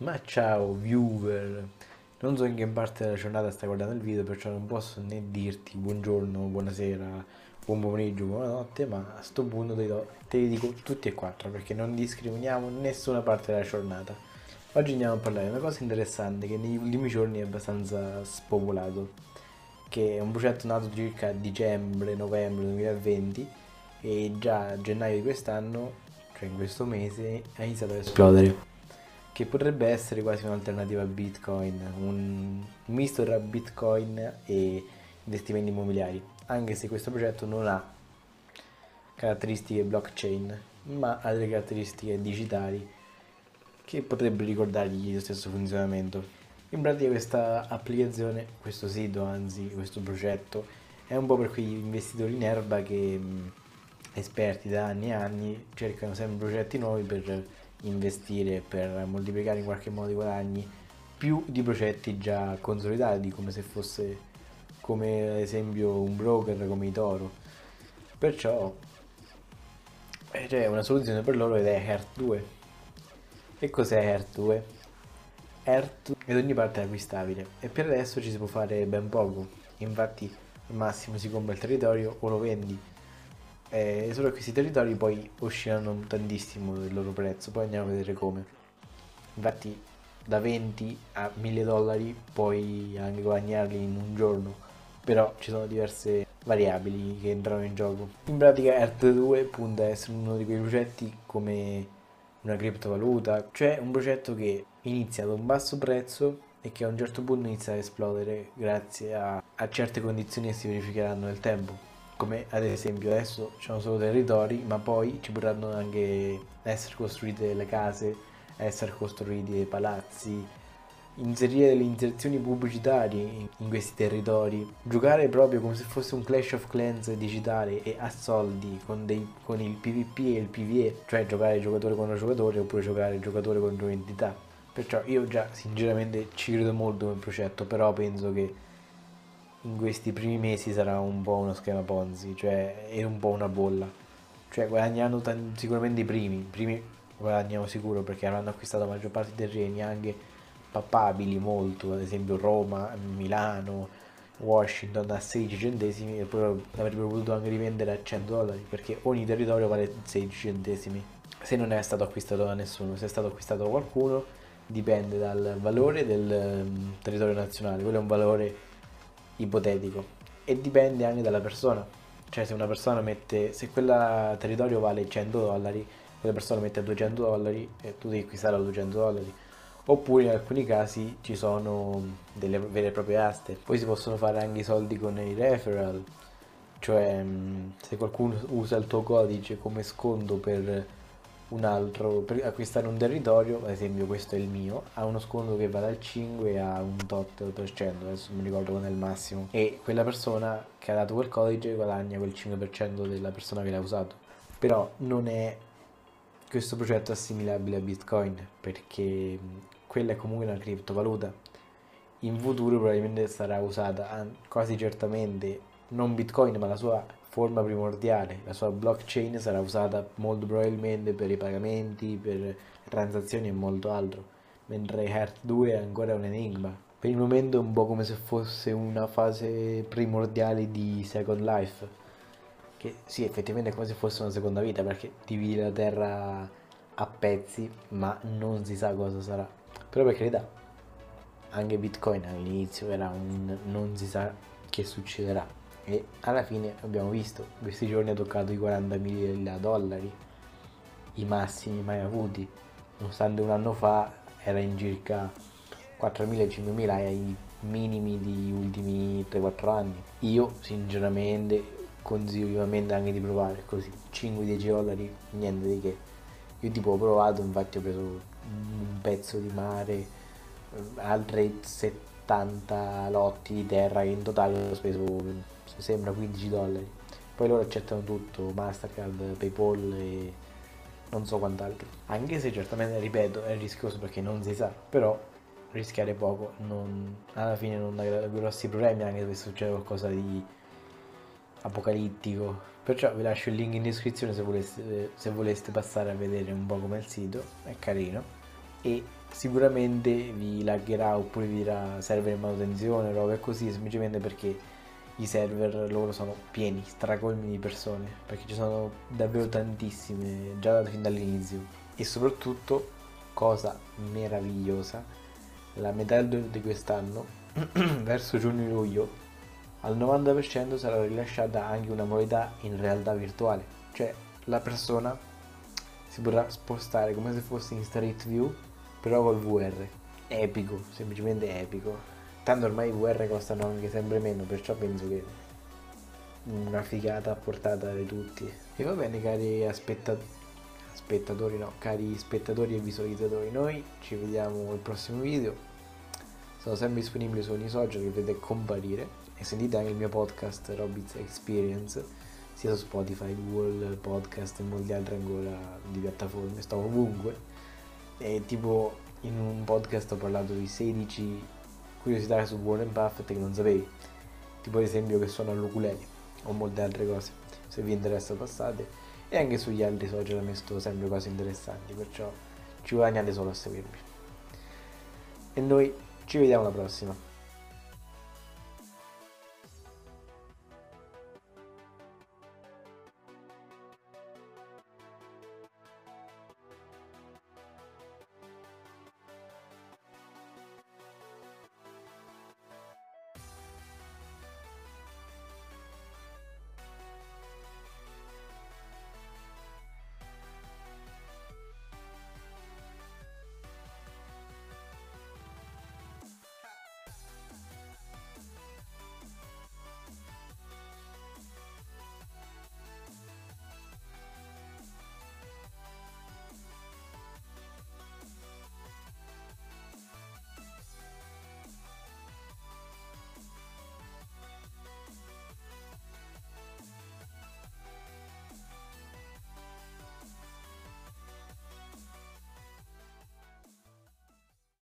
Ma ciao viewer, non so in che parte della giornata stai guardando il video, perciò non posso né dirti buongiorno, buonasera, buon pomeriggio, buonanotte, ma a sto punto te, do, te li dico tutti e quattro perché non discriminiamo nessuna parte della giornata. Oggi andiamo a parlare di una cosa interessante che negli ultimi giorni è abbastanza spopolato, che è un progetto nato circa a dicembre-novembre 2020 e già a gennaio di quest'anno, cioè in questo mese, ha iniziato ad esplodere che potrebbe essere quasi un'alternativa a Bitcoin, un misto tra Bitcoin e investimenti immobiliari, anche se questo progetto non ha caratteristiche blockchain, ma ha delle caratteristiche digitali che potrebbero ricordargli lo stesso funzionamento. In pratica questa applicazione, questo sito, anzi questo progetto, è un po' per quegli investitori in erba che esperti da anni e anni cercano sempre progetti nuovi per investire per moltiplicare in qualche modo i guadagni più di progetti già consolidati come se fosse come ad esempio un broker come i Toro. Perciò eh, c'è una soluzione per loro ed è Earth 2 e cos'è Earth 2? Earth è da ogni parte acquistabile e per adesso ci si può fare ben poco. Infatti al massimo si compra il territorio o lo vendi eh, solo questi territori poi oscillano tantissimo il loro prezzo, poi andiamo a vedere come. Infatti da 20 a 1000 dollari puoi anche guadagnarli in un giorno, però ci sono diverse variabili che entrano in gioco. In pratica Earth 2 punta a essere uno di quei progetti come una criptovaluta, cioè un progetto che inizia ad un basso prezzo e che a un certo punto inizia ad esplodere grazie a, a certe condizioni che si verificheranno nel tempo come ad esempio adesso ci sono solo territori, ma poi ci potranno anche essere costruite delle case, essere costruiti dei palazzi, inserire delle inserzioni pubblicitarie in questi territori, giocare proprio come se fosse un Clash of Clans digitale e a soldi con, dei, con il PvP e il PvE, cioè giocare giocatore contro giocatore oppure giocare giocatore contro entità. Perciò io già sinceramente ci credo molto nel progetto, però penso che in questi primi mesi sarà un po' uno schema Ponzi, cioè è un po' una bolla. Cioè guadagnando t- sicuramente i primi, i primi guadagniamo sicuro perché avranno acquistato la maggior parte dei terreni anche papabili molto, ad esempio Roma, Milano, Washington a 16 centesimi e poi avrebbero potuto anche rivendere a 100 dollari perché ogni territorio vale 16 centesimi. Se non è stato acquistato da nessuno, se è stato acquistato da qualcuno dipende dal valore del um, territorio nazionale, quello è un valore ipotetico e dipende anche dalla persona. Cioè se una persona mette, se quel territorio vale 100 dollari, quella persona mette 200 dollari e tu devi acquistare a 200 dollari. Oppure in alcuni casi ci sono delle vere e proprie aste. Poi si possono fare anche i soldi con i referral, cioè se qualcuno usa il tuo codice come sconto per un altro per acquistare un territorio, ad esempio questo è il mio, ha uno sconto che va dal 5 a un tot per cento, adesso non mi ricordo qual è il massimo, e quella persona che ha dato quel codice guadagna quel 5% della persona che l'ha usato. Però non è questo progetto assimilabile a Bitcoin, perché quella è comunque una criptovaluta. In futuro probabilmente sarà usata quasi certamente non Bitcoin, ma la sua forma primordiale. La sua blockchain sarà usata molto probabilmente per i pagamenti, per transazioni e molto altro, mentre Heart 2 è ancora un enigma. Per il momento è un po' come se fosse una fase primordiale di Second Life, che sì, effettivamente è come se fosse una seconda vita, perché dividi la Terra a pezzi, ma non si sa cosa sarà. Però per carità, anche Bitcoin all'inizio era un non si sa che succederà e alla fine abbiamo visto, questi giorni ha toccato i 40.000 dollari, i massimi mai avuti, nonostante un anno fa era in circa 4.000-5.000 ai minimi degli ultimi 3-4 anni. Io sinceramente consiglio vivamente anche di provare così, 5-10 dollari, niente di che. Io tipo ho provato, infatti ho preso un pezzo di mare, altre 70 lotti di terra che in totale ho speso sembra 15 dollari. Poi loro accettano tutto, Mastercard, Paypal e non so quant'altro. Anche se certamente, ripeto, è rischioso perché non si sa, però rischiare poco non, alla fine non ha grossi problemi anche se succede qualcosa di apocalittico. Perciò vi lascio il link in descrizione se voleste, se voleste passare a vedere un po' come il sito, è carino. e sicuramente vi laggerà oppure vi dirà server in manutenzione, roba così, semplicemente perché i server loro sono pieni, stracolmi di persone, perché ci sono davvero tantissime già fin dall'inizio. E soprattutto, cosa meravigliosa, la metà di quest'anno, verso giugno-luglio, al 90% sarà rilasciata anche una modalità in realtà virtuale, cioè la persona si potrà spostare come se fosse in Street View però col VR. Epico, semplicemente epico. Tanto ormai i VR costano anche sempre meno, perciò penso che una figata a portata di tutti. E va bene cari aspetta- spettatori, no, cari spettatori e visualizzatori, noi ci vediamo al prossimo video. Sono sempre disponibile su ogni social che vedete comparire e sentite anche il mio podcast Robits Experience sia su Spotify, Google Podcast e molti altri ancora di piattaforme, sto ovunque e tipo in un podcast ho parlato di 16 curiosità su Warren Buffett che non sapevi, tipo ad esempio che suona l'ukulele o molte altre cose, se vi interessa passate e anche sugli altri social ho messo sempre cose interessanti, perciò ci guadagnate solo a seguirmi. E noi ci vediamo alla prossima.